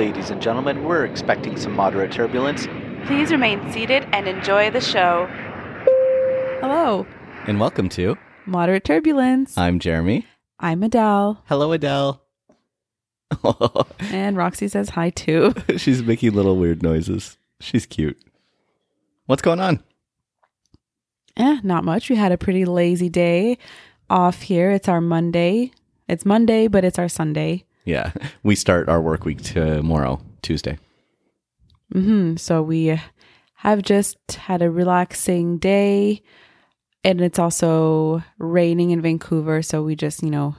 Ladies and gentlemen, we're expecting some moderate turbulence. Please remain seated and enjoy the show. Hello, And welcome to Moderate Turbulence. I'm Jeremy. I'm Adele. Hello, Adele. And Roxy says hi too. She's making little weird noises. She's cute. What's going on? eh, not much. We had a pretty lazy day off here. It's our Monday. It's Monday, but it's our Sunday. Yeah, we start our work week tomorrow, Tuesday. hmm So we have just had a relaxing day. And it's also raining in Vancouver. So we just, you know,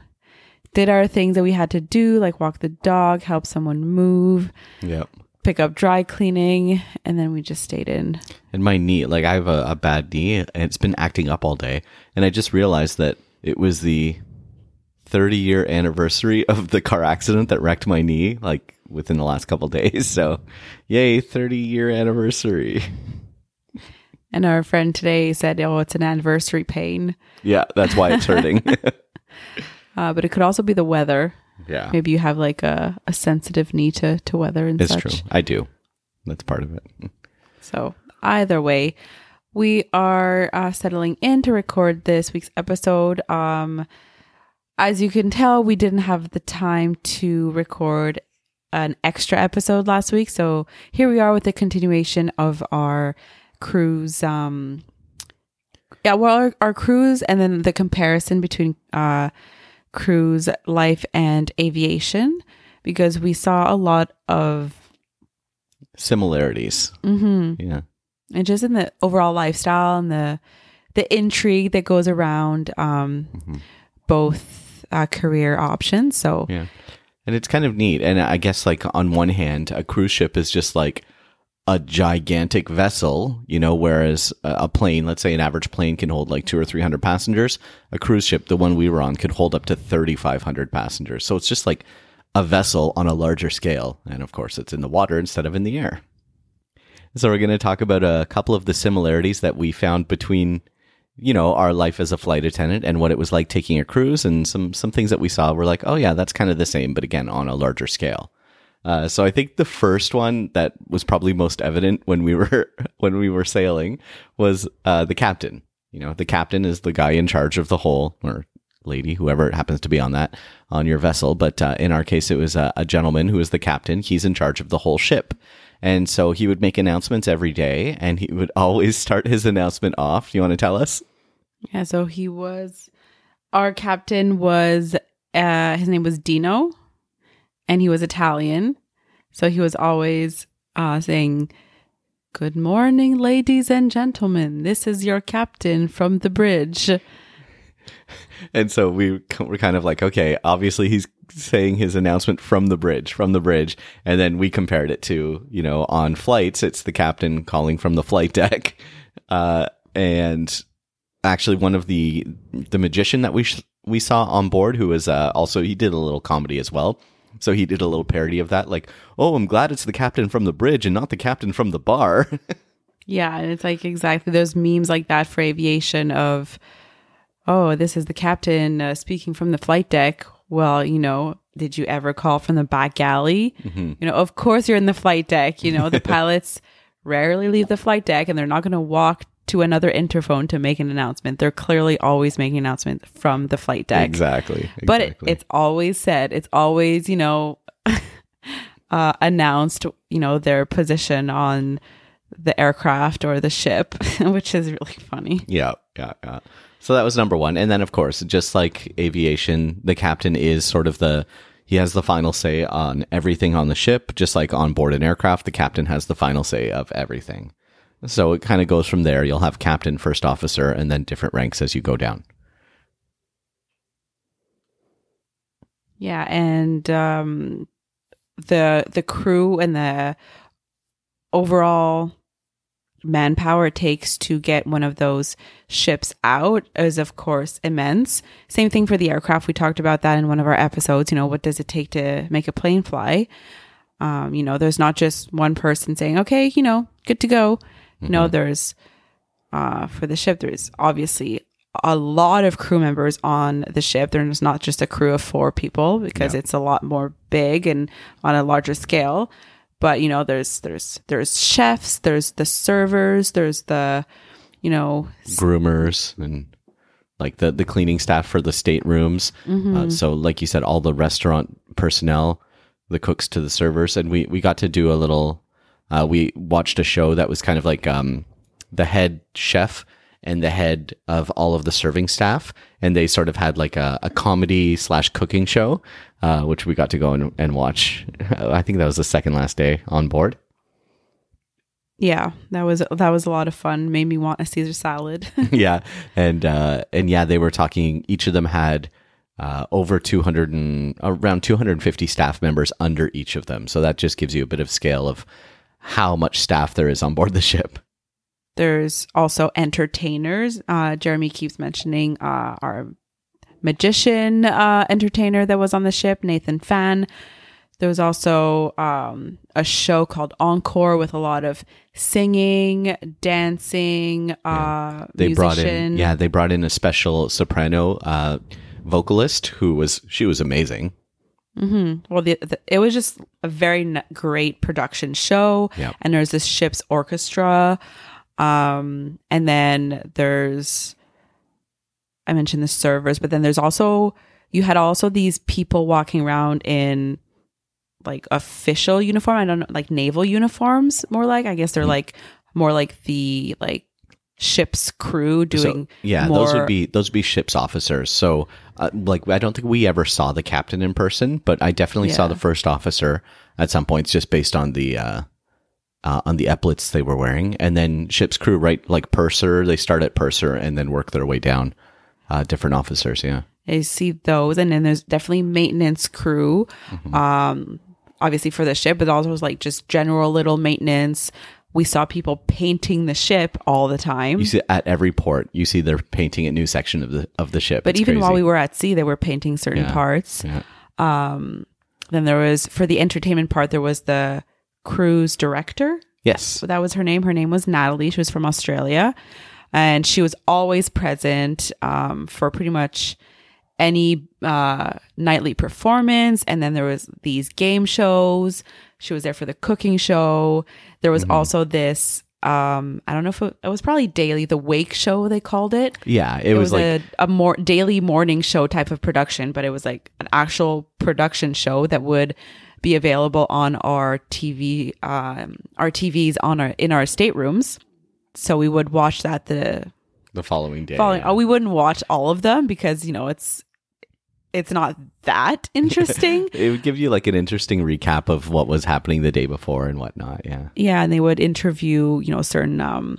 did our things that we had to do, like walk the dog, help someone move, Yep. pick up dry cleaning, and then we just stayed in. And my knee, like I have a, a bad knee, and it's been acting up all day. And I just realized that it was the 30 year anniversary of the car accident that wrecked my knee, like within the last couple days. So, yay, 30 year anniversary. And our friend today said, "Oh, it's an anniversary pain," Yeah, that's why it's hurting. uh, but it could also be the weather. yeah, Maybe you have like a, a sensitive knee to, to weather and it's such. true. I do. That's part of it. So either way, we are uh, settling in to record this week's episode. Um, as you can tell, we didn't have the time to record an extra episode last week, so here we are with the continuation of our cruise. Um, yeah, well, our, our cruise, and then the comparison between uh, cruise life and aviation, because we saw a lot of. Similarities. Mm-hmm. Yeah. and just in the overall lifestyle and the the intrigue that goes around um, both uh, career options. So Yeah. And it's kind of neat. And I guess, like, on one hand, a cruise ship is just like a gigantic vessel, you know, whereas a plane, let's say an average plane can hold like two or 300 passengers. A cruise ship, the one we were on, could hold up to 3,500 passengers. So it's just like a vessel on a larger scale. And of course, it's in the water instead of in the air. So we're going to talk about a couple of the similarities that we found between you know our life as a flight attendant and what it was like taking a cruise and some some things that we saw were like oh yeah that's kind of the same but again on a larger scale uh, so I think the first one that was probably most evident when we were when we were sailing was uh, the captain. You know, the captain is the guy in charge of the whole or lady, whoever it happens to be on that on your vessel. But uh, in our case, it was a, a gentleman who is the captain. He's in charge of the whole ship. And so he would make announcements every day, and he would always start his announcement off. You want to tell us? Yeah, so he was our captain was uh, his name was Dino, and he was Italian. So he was always uh, saying, "Good morning, ladies and gentlemen. This is your captain from the bridge." And so we were kind of like, okay, obviously he's saying his announcement from the bridge, from the bridge. And then we compared it to, you know, on flights, it's the captain calling from the flight deck. Uh, and actually one of the, the magician that we, sh- we saw on board who was, uh, also, he did a little comedy as well. So he did a little parody of that, like, oh, I'm glad it's the captain from the bridge and not the captain from the bar. Yeah, and it's like exactly those memes like that for aviation of, oh, this is the captain uh, speaking from the flight deck. Well, you know, did you ever call from the back galley? You know, of course you're in the flight deck. You know, the pilots rarely leave the flight deck and they're not going to walk to another interphone to make an announcement. They're clearly always making announcements from the flight deck. exactly. But it, it's always said, it's always, you know, uh, announced, you know, their position on the aircraft or the ship, which is really funny. Yeah, yeah, yeah. So that was number one. And then, of course, just like aviation, the captain is sort of the, he has the final say on everything on the ship. Just like on board an aircraft, the captain has the final say of everything. So it kind of goes from there. You'll have captain, first officer, and then different ranks as you go down. Yeah, and um, the the crew and the overall manpower it takes to get one of those ships out is of course immense. Same thing for the aircraft. We talked about that in one of our episodes. You know, what does it take to make a plane fly? Um, you know, there's not just one person saying, "Okay, you know, good to go." You know, there's uh, for the ship. There's obviously a lot of crew members on the ship. There's not just a crew of four people because Yeah. it's a lot more big and on a larger scale. But you know, there's there's there's chefs, there's the servers, there's the you know groomers and like the the cleaning staff for the staterooms. Uh, so, like you said, all the restaurant personnel, the cooks to the servers, and we we got to do a little. Uh, we watched a show that was kind of like um, the head chef and the head of all of the serving staff, and they sort of had like a, a comedy slash cooking show, uh, which we got to go and, and watch. I think that was the second last day on board. yeah, that was that was a lot of fun. Made me want a Caesar salad. yeah, and uh, and yeah, they were talking. Each of them had uh, over two hundred and around two hundred and fifty staff members under each of them. So that just gives you a bit of scale of how much staff there is on board the ship. There's also entertainers. Uh, Jeremy keeps mentioning uh, our magician uh, entertainer that was on the ship, Nathan Fan. There was also um, a show called Encore with a lot of singing, dancing, uh, They brought in yeah, they brought in a special soprano uh, vocalist who was she was amazing. Hmm Well, the, the, it was just a very n- great production show. Yeah. And there's this ship's orchestra. Um, and then there's, I mentioned the servers, but then there's also, you had also these people walking around in like official uniform. I don't know, like naval uniforms, more like. I guess they're like more like the like ship's crew doing. so, yeah, more, those would be those would be ship's officers. So, uh, like, I don't think we ever saw the captain in person, but I definitely saw the first officer at some points, just based on the uh, uh, on the epaulets they were wearing, and then ship's crew, right? Like purser, they start at purser and then work their way down. Uh, different officers, yeah, I see those, and then there's definitely maintenance crew, Mm-hmm. um, obviously for the ship, but also like just general little maintenance. We saw people painting the ship all the time. you see at every port, you see they're painting a new section of the of the ship. but It's even while we were at sea, they were painting certain Yeah. parts. Yeah. Um, then there was for the entertainment part, there was the cruise director. yes, So that was her name. Her name was Natalie. She was from Australia. And she was always present um, for pretty much any uh, nightly performance. And then there was these game shows. She was there for the cooking show. There was also this, um, I don't know if it, it was probably daily, the wake show, they called it. yeah, it, It, was, was, like a, a more daily morning show type of production, but it was like an actual production show that would be available on our TV, um, our TVs on our in our staterooms. So we would watch that the the following day. following. Oh, we wouldn't watch all of them because you know it's it's not that interesting. It would give you like an interesting recap of what was happening the day before and whatnot. Yeah. yeah, and they would interview you know certain um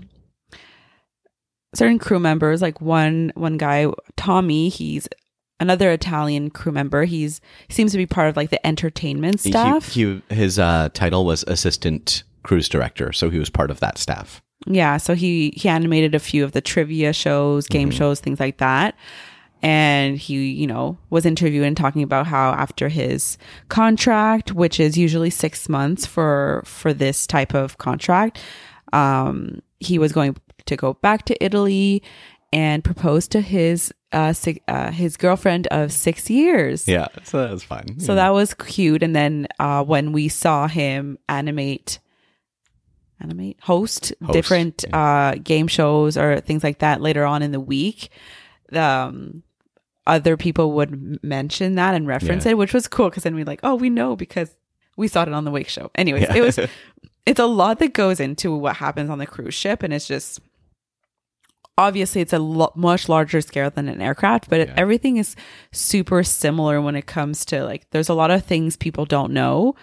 certain crew members. Like one one guy, Tommy, he's another Italian crew member. He's he seems to be part of like the entertainment He- staff. He, his uh, title was assistant cruise director, so he was part of that staff. Yeah, so he he animated a few of the trivia shows, game shows, things like that. And he, you know, was interviewed and talking about how after his contract, which is usually six months for for this type of contract, um, he was going to go back to Italy and propose to his uh, uh his girlfriend of six years. Yeah, so that was fun. So that was cute. And then uh, when we saw him animate, animate, host, Host, different uh, game shows or things like that later on in the week, um, other people would mention that and reference Yeah. it, which was cool because then we like, oh, we know because we saw it on the Wake Show. Anyways, Yeah. it was. It's a lot that goes into what happens on the cruise ship, and it's just obviously it's a lo- much larger scale than an aircraft but it, Yeah. everything is super similar when it comes to like there's a lot of things people don't know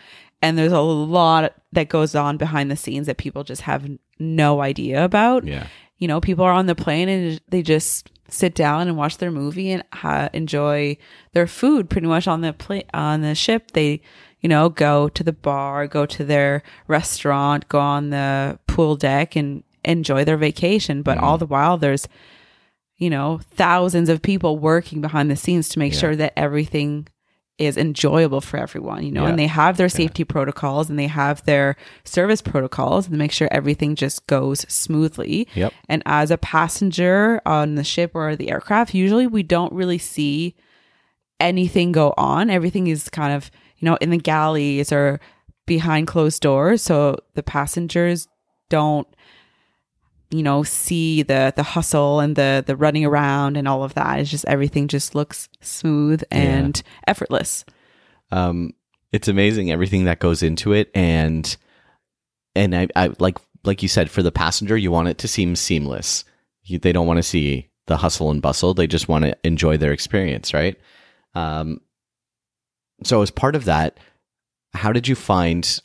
and there's a lot that goes on behind the scenes that people just have no idea about. Yeah, you know people are on the plane and they just sit down and watch their movie and ha- enjoy their food pretty much on the plane on the ship. They you know go to the bar go to their restaurant go on the pool deck and enjoy their vacation. But mm-hmm. all the while there's you know thousands of people working behind the scenes to make Yeah. sure that everything is enjoyable for everyone, you know, Yeah. and they have their safety protocols and they have their service protocols and make sure everything just goes smoothly. Yep. And as a passenger on the ship or the aircraft, usually we don't really see anything go on. Everything is kind of, you know, in the galleys or behind closed doors. So the passengers don't, you know, see the the hustle and the the running around and all of that. It's just everything just looks smooth and effortless. um, it's amazing everything that goes into it. And and I, I like like you said for the passenger you want it to seem seamless. You, they don't want to see the hustle and bustle. They just want to enjoy their experience right? Um, so as part of that how did you find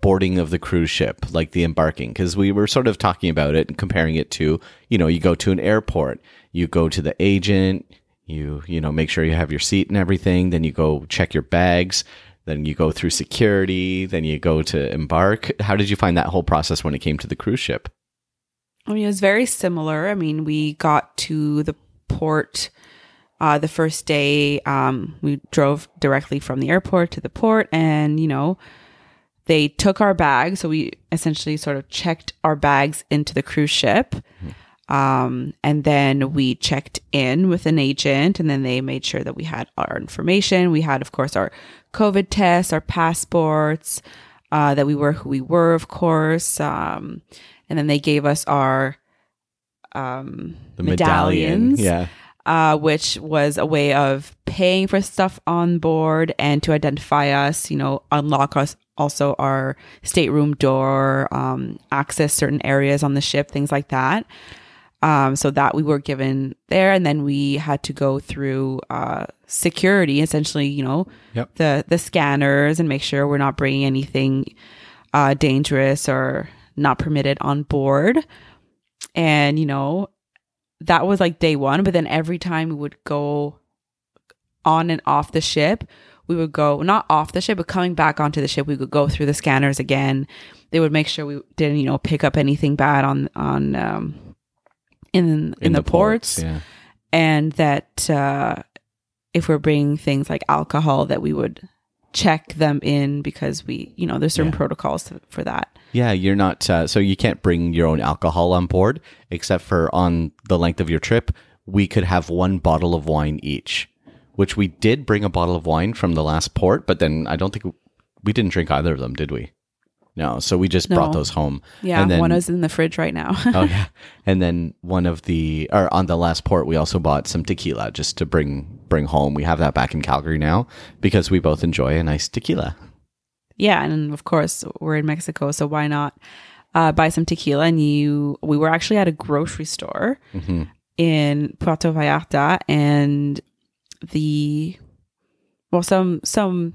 boarding of the cruise ship like the embarking because we were sort of talking about it and comparing it to you know you go to an airport you go to the agent you you know make sure you have your seat and everything then you go check your bags then you go through security then you go to embark how did you find that whole process when it came to the cruise ship I mean, it was very similar. I mean, we got to the port uh, the first day. Um, we drove directly from the airport to the port, and you know, they took our bags. So we essentially sort of checked our bags into the cruise ship. Um, and then we checked in with an agent, and then they made sure that we had our information. We had, of course, our COVID tests, our passports, uh, that we were who we were, of course. Um, and then they gave us our um, the medallions, medallion yeah uh, which was a way of paying for stuff on board and to identify us, you know, unlock us also our stateroom door, um, access certain areas on the ship, things like that. Um, so that we were given there, and then we had to go through uh, security, essentially, you know, Yep. the the scanners and make sure we're not bringing anything uh, dangerous or not permitted on board. And you know, that was like day one. But then every time we would go on and off the ship, we would go not off the ship, but coming back onto the ship, we would go through the scanners again. They would make sure we didn't, you know, pick up anything bad on on um, in in, the, ports, yeah and that uh, if we're bringing things like alcohol, that we would check them in because we, you know, there's certain Yeah. protocols for that. Yeah, you're not. Uh, so you can't bring your own alcohol on board, except for on the length of your trip. We could have one bottle of wine each, which we did bring a bottle of wine from the last port, but then I don't think we didn't drink either of them, did we? No. So we just brought those home. Yeah, And then, one is in the fridge right now. oh yeah, and then one of the or on the last port, we also bought some tequila just to bring bring home. We have that back in Calgary now because we both enjoy a nice tequila. yeah, and of course we're in Mexico, so why not uh, buy some tequila? And you, we were actually at a grocery store hmm in Puerto Vallarta, and the well, some some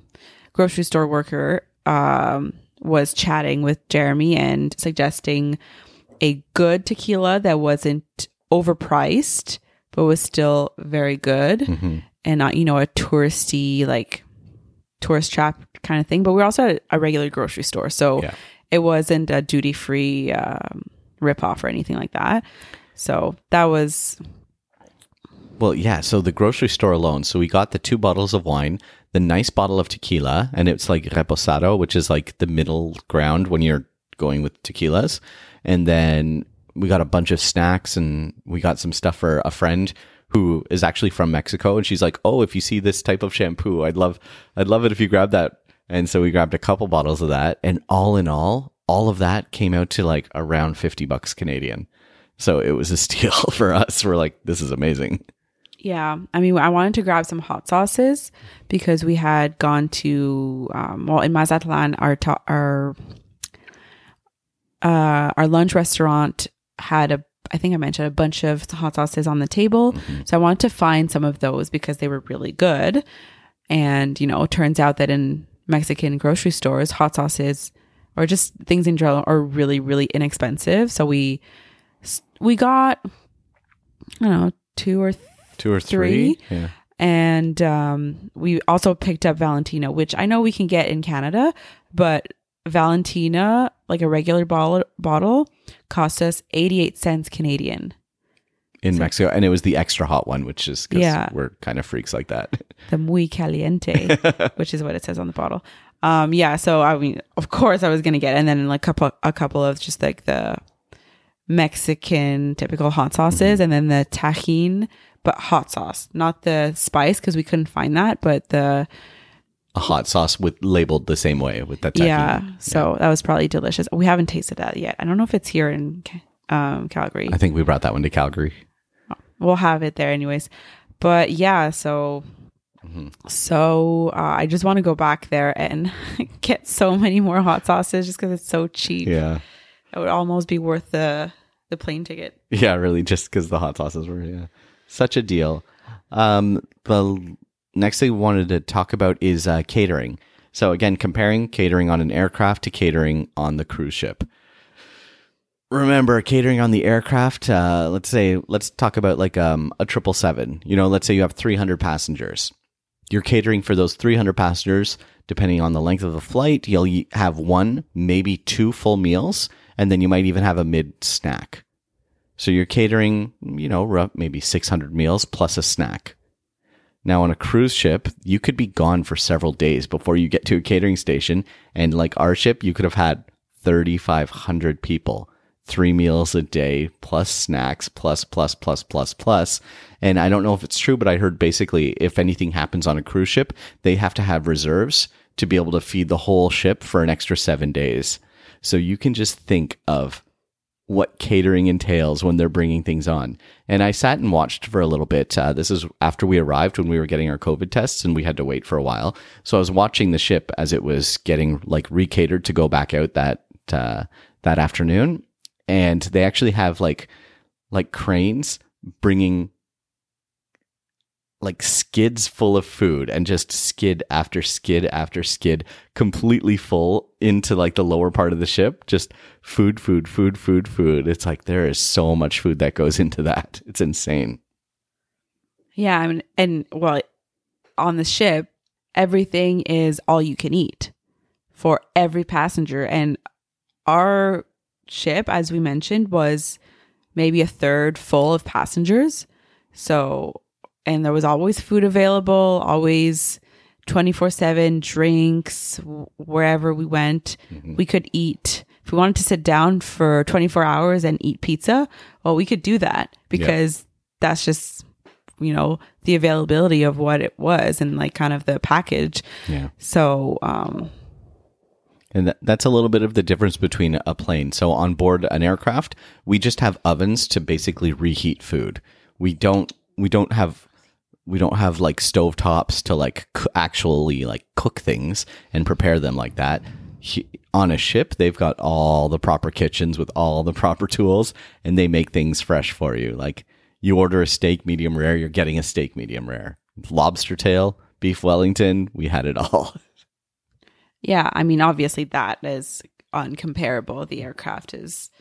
grocery store worker um, was chatting with Jeremy and suggesting a good tequila that wasn't overpriced but was still very good hmm and not you know a touristy like tourist trap kind of thing. But we're also at a regular grocery store, so Yeah. it wasn't a duty free um, rip off or anything like that. So that was Well, yeah. So the grocery store alone. So we got the two bottles of wine, the nice bottle of tequila, and it's like reposado, which is like the middle ground when you're going with tequilas. And then we got a bunch of snacks, and we got some stuff for a friend who is actually from Mexico, and she's like, "Oh, if you see this type of shampoo, I'd love, I'd love it if you grab that." And so we grabbed a couple bottles of that, and all in all, all of that came out to like around fifty bucks Canadian. So it was a steal for us. We're like, this is amazing. Yeah, I mean, I wanted to grab some hot sauces because we had gone to um, well in Mazatlan, our to- our uh, our lunch restaurant had a I think I mentioned a bunch of hot sauces on the table, so I wanted to find some of those because they were really good. And you know, it turns out that in Mexican grocery stores, hot sauces or just things in general are really really inexpensive. So we we got I don't know two or Two or three. Three? Yeah. and um, we also picked up Valentina, which I know we can get in Canada, but Valentina, like a regular bottle, bottle cost us 88 cents Canadian. in Mexico, and it was the extra hot one, which is because Yeah. we're kind of freaks like that. the muy caliente, which is what it says on the bottle. Um, yeah, so I mean, of course, I was gonna get, it. and then like a couple, a couple of just like the Mexican typical hot sauces, and then the tajin, but hot sauce, not the spice, because we couldn't find that, but the A hot sauce with labeled the same way with that. tajin. yeah. So that was probably delicious. We haven't tasted that yet. I don't know if it's here in um, Calgary. I think we brought that one to Calgary. we'll have it there anyways. But yeah, so so uh, I just want to go back there and get so many more hot sauces just because it's so cheap. Yeah, It would almost be worth the the plane ticket. yeah, really, just because the hot sauces were yeah such a deal. Um, the next thing we wanted to talk about is uh, catering. So again, comparing catering on an aircraft to catering on the cruise ship. Remember, catering on the aircraft. Uh, let's say, let's talk about like um, a triple seven. You know, let's say you have three hundred passengers. You're catering for those 300 passengers, depending on the length of the flight. You'll have one, maybe two full meals, and then you might even have a mid snack. So you're catering, you know, maybe 600 meals plus a snack. Now, on a cruise ship, you could be gone for several days before you get to a catering station. And like our ship, you could have had 3,500 people, three meals a day, plus snacks, plus, plus, plus, plus, plus. And I don't know if it's true, but I heard basically if anything happens on a cruise ship, they have to have reserves to be able to feed the whole ship for an extra seven days. So you can just think of what catering entails when they're bringing things on. And I sat and watched for a little bit. Uh, this is after we arrived when we were getting our COVID tests and we had to wait for a while. So I was watching the ship as it was getting like recatered to go back out that uh, that afternoon. And they actually have like like cranes bringing like skids full of food and just skid after skid after skid completely full into like the lower part of the ship. Just food food food food food. It's like there is so much food that goes into that. It's insane. Yeah, I mean, and well, on the ship, everything is all you can eat for every passenger, and our ship, as we mentioned, was maybe a third full of passengers. So, and there was always food available, always 24 7 drinks wherever we went. We could eat. If we wanted to sit down for 24 hours and eat pizza, well, we could do that because that's just, you know, the availability of what it was and like kind of the package. yeah So, um, And that's a little bit of the difference between a plane. So on board an aircraft, we just have ovens to basically reheat food. We don't we don't have we don't have like stove tops to like c- actually like cook things and prepare them like that. He- on a ship, they've got all the proper kitchens with all the proper tools and they make things fresh for you. Like you order a steak medium rare, you're getting a steak medium rare. Lobster tail, beef Wellington, we had it all. Yeah, I mean, obviously that is uncomparable. The aircraft is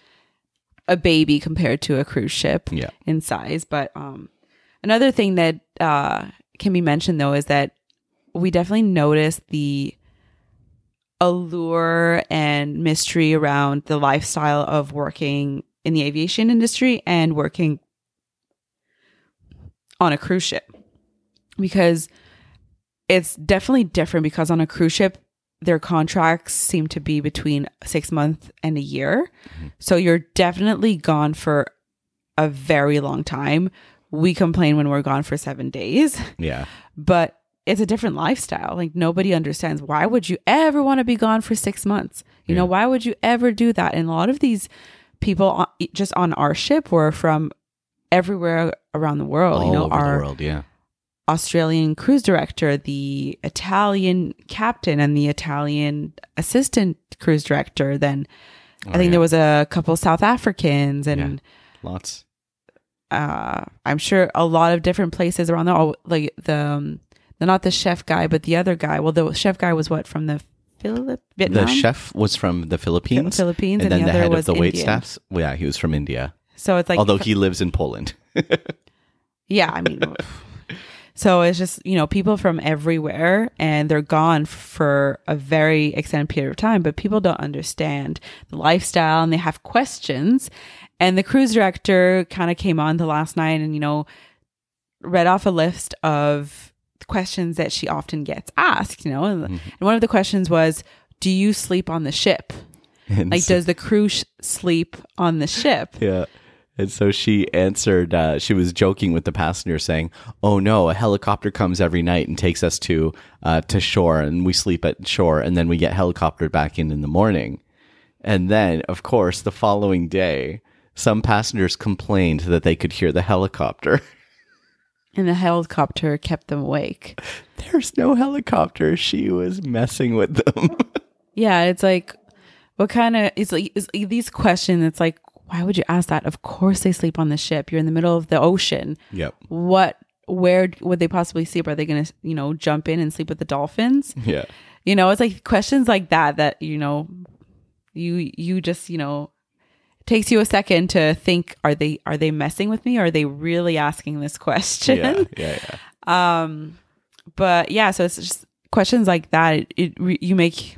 a baby compared to a cruise ship Yeah. in size. But um, another thing that uh, can be mentioned though is that we definitely noticed the allure and mystery around the lifestyle of working in the aviation industry and working on a cruise ship. Because it's definitely different because on a cruise ship their contracts seem to be between six months and a year. So you're definitely gone for a very long time we complain when we're gone for seven days Yeah. but it's a different lifestyle. Like nobody understands why would you ever want to be gone for six months? You know, why would you ever do that? And a lot of these people just on our ship were from everywhere around the world. all you know, over our the world, yeah. Australian cruise director, the Italian captain, and the Italian assistant cruise director. Then oh, I think Oh, yeah. there was a couple South Africans and Lots. Uh I'm sure a lot of different places around there. Oh, Like the um, the not the chef guy, but the other guy. Well, the chef guy was what from the Philip Vietnam. The chef was from the Philippines. Philippines, and, and then the the, other head of the wait staffs. well, Yeah, he was from India. So it's like, Although he lives in Poland. yeah, I mean, so it's just you know people from everywhere, and they're gone for a very extended period of time. But people don't understand the lifestyle, and they have questions. And the cruise director kind of came on the last night and, you know, read off a list of questions that she often gets asked, you know. And, and one of the questions was, Do you sleep on the ship? And Like, so- does the crew sh- sleep on the ship? Yeah. And so she answered, uh, she was joking with the passenger saying, Oh no, a helicopter comes every night and takes us to, uh, to shore and we sleep at shore and then we get helicoptered back in in the morning. And then, of course, the following day, some passengers complained that they could hear the helicopter. And the helicopter kept them awake. There's no helicopter. She was messing with them. Yeah, it's like, what kind of, it's like, it's like these questions, it's like, why would you ask that? Of course they sleep on the ship. You're in the middle of the ocean. yep. What, where would they possibly sleep? Are they going to, you know, jump in and sleep with the dolphins? Yeah. You know, it's like questions like that that, you know, you, you just, you know, takes you a second to think, are they, are they messing with me? Or are they really asking this question? Yeah. Yeah. Yeah. um but yeah so it's just questions like that it, it re- you make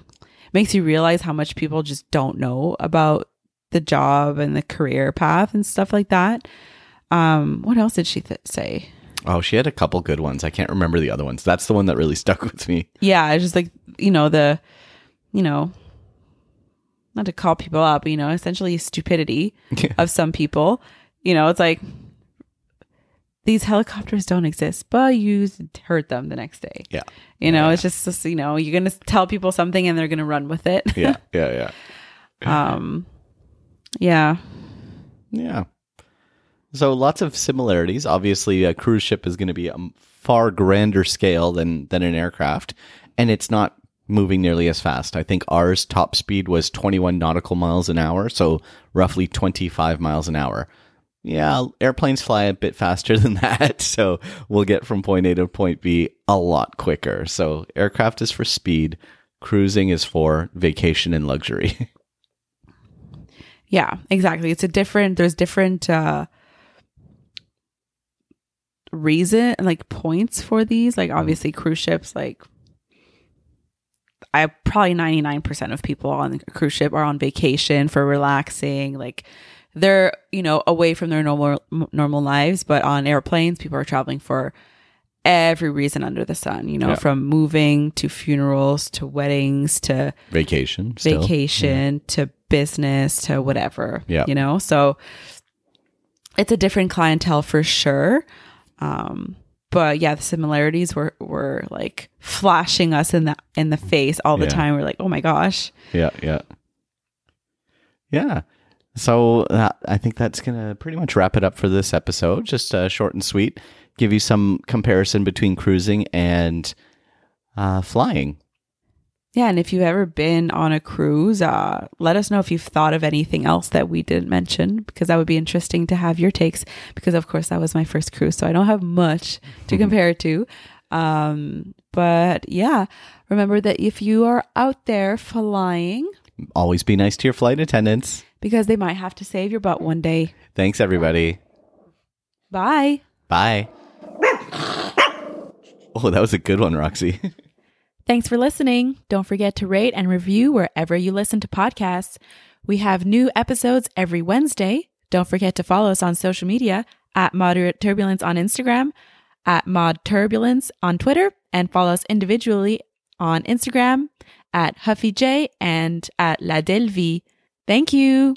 makes you realize how much people just don't know about the job and the career path and stuff like that um what else did she th- say Oh, she had a couple good ones. I can't remember the other ones. That's the one that really stuck with me. yeah it's just like you know the you know not to call people up but, you know essentially stupidity Yeah. of some people you know it's like these helicopters don't exist but you heard them the next day Yeah. You know, it's just, just, you know, you're going to tell people something and they're going to run with it. Yeah. Yeah. Yeah. um, yeah. Yeah. So lots of similarities. Obviously, a cruise ship is going to be a far grander scale than than an aircraft, and it's not moving nearly as fast. I think ours top speed was 21 nautical miles an hour, so roughly 25 miles an hour. Yeah, airplanes fly a bit faster than that, so we'll get from point A to point B a lot quicker. So aircraft is for speed, cruising is for vacation and luxury. Yeah, exactly. It's a different, there's different, uh, reason like points for these like obviously cruise ships like i probably 99% of people on a cruise ship are on vacation for relaxing like they're you know away from their normal normal lives but on airplanes people are traveling for every reason under the sun you know Yeah. from moving to funerals to weddings to vacation, still. vacation to business to whatever. Yeah. You know, so it's a different clientele for sure. Um, but yeah, the similarities were were like flashing us in the in the face all the Yeah. time. We're like, oh my gosh. Yeah, yeah. Yeah. So uh, I think that's going to pretty much wrap it up for this episode. Just uh, short and sweet. Give you some comparison between cruising and uh, flying. Yeah, and if you've ever been on a cruise, uh, let us know if you've thought of anything else that we didn't mention, because that would be interesting to have your takes. Because of course that was my first cruise, so I don't have much to compare it to. Um, but yeah, remember that if you are out there flying, Always be nice to your flight attendants. because they might have to save your butt one day. Thanks, everybody. Bye. Bye. Oh, that was a good one, Roxy. Thanks for listening. Don't forget to rate and review wherever you listen to podcasts. We have new episodes every Wednesday. Don't forget to follow us on social media at Moderate Turbulence on Instagram, at Mod Turbulence on Twitter, and follow us individually on Instagram at Huffy J and at La Delvie. Thank you.